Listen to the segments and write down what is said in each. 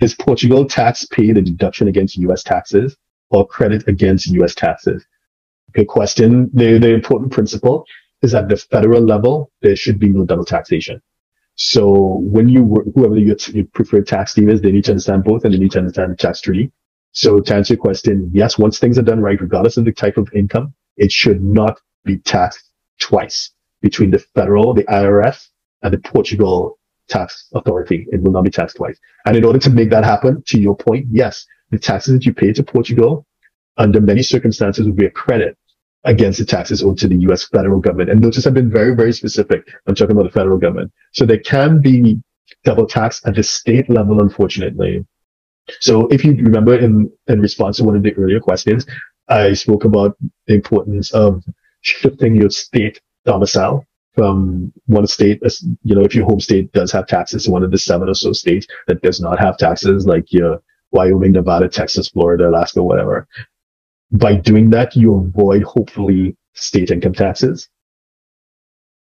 Is Portugal tax paid a deduction against U.S. taxes or credit against U.S. taxes? Good question. The, the important principle is at the federal level, there should be no double taxation. So when you, whoever your, your preferred tax scheme is, they need to understand both and they need to understand the tax treaty. So to answer your question, yes, once things are done right, regardless of the type of income, it should not be taxed twice between the federal, the IRS, and the Portugal tax authority. It will not be taxed twice. And in order to make that happen, to your point, yes, the taxes that you pay to Portugal under many circumstances will be a credit against the taxes owed to the US federal government. And notice I've been very, very specific. I'm talking about the federal government. So there can be double tax at the state level, unfortunately. So if you remember in, in response to one of the earlier questions, I spoke about the importance of shifting your state domicile from one state, you know, if your home state does have taxes one of the seven or so states that does not have taxes, like your Wyoming, Nevada, Texas, Florida, Alaska, whatever. By doing that, you avoid hopefully state income taxes.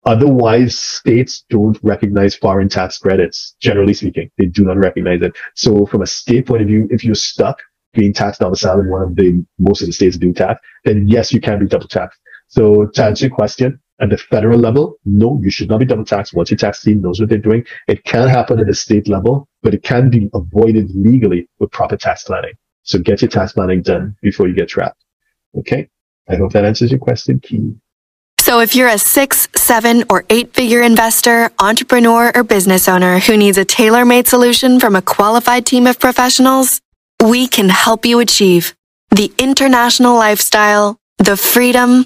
Otherwise, states don't recognize foreign tax credits. Generally speaking, they do not recognize it. So from a state point of view, if you're stuck being taxed domicile in one of the most of the states do tax, then yes, you can be double taxed. So to answer your question, at the federal level, no, you should not be double taxed. Once your tax team knows what they're doing, it can happen at the state level, but it can be avoided legally with proper tax planning. So get your tax planning done before you get trapped. Okay. I hope that answers your question, Key. So if you're a six, seven, or eight figure investor, entrepreneur, or business owner who needs a tailor made solution from a qualified team of professionals, we can help you achieve the international lifestyle, the freedom,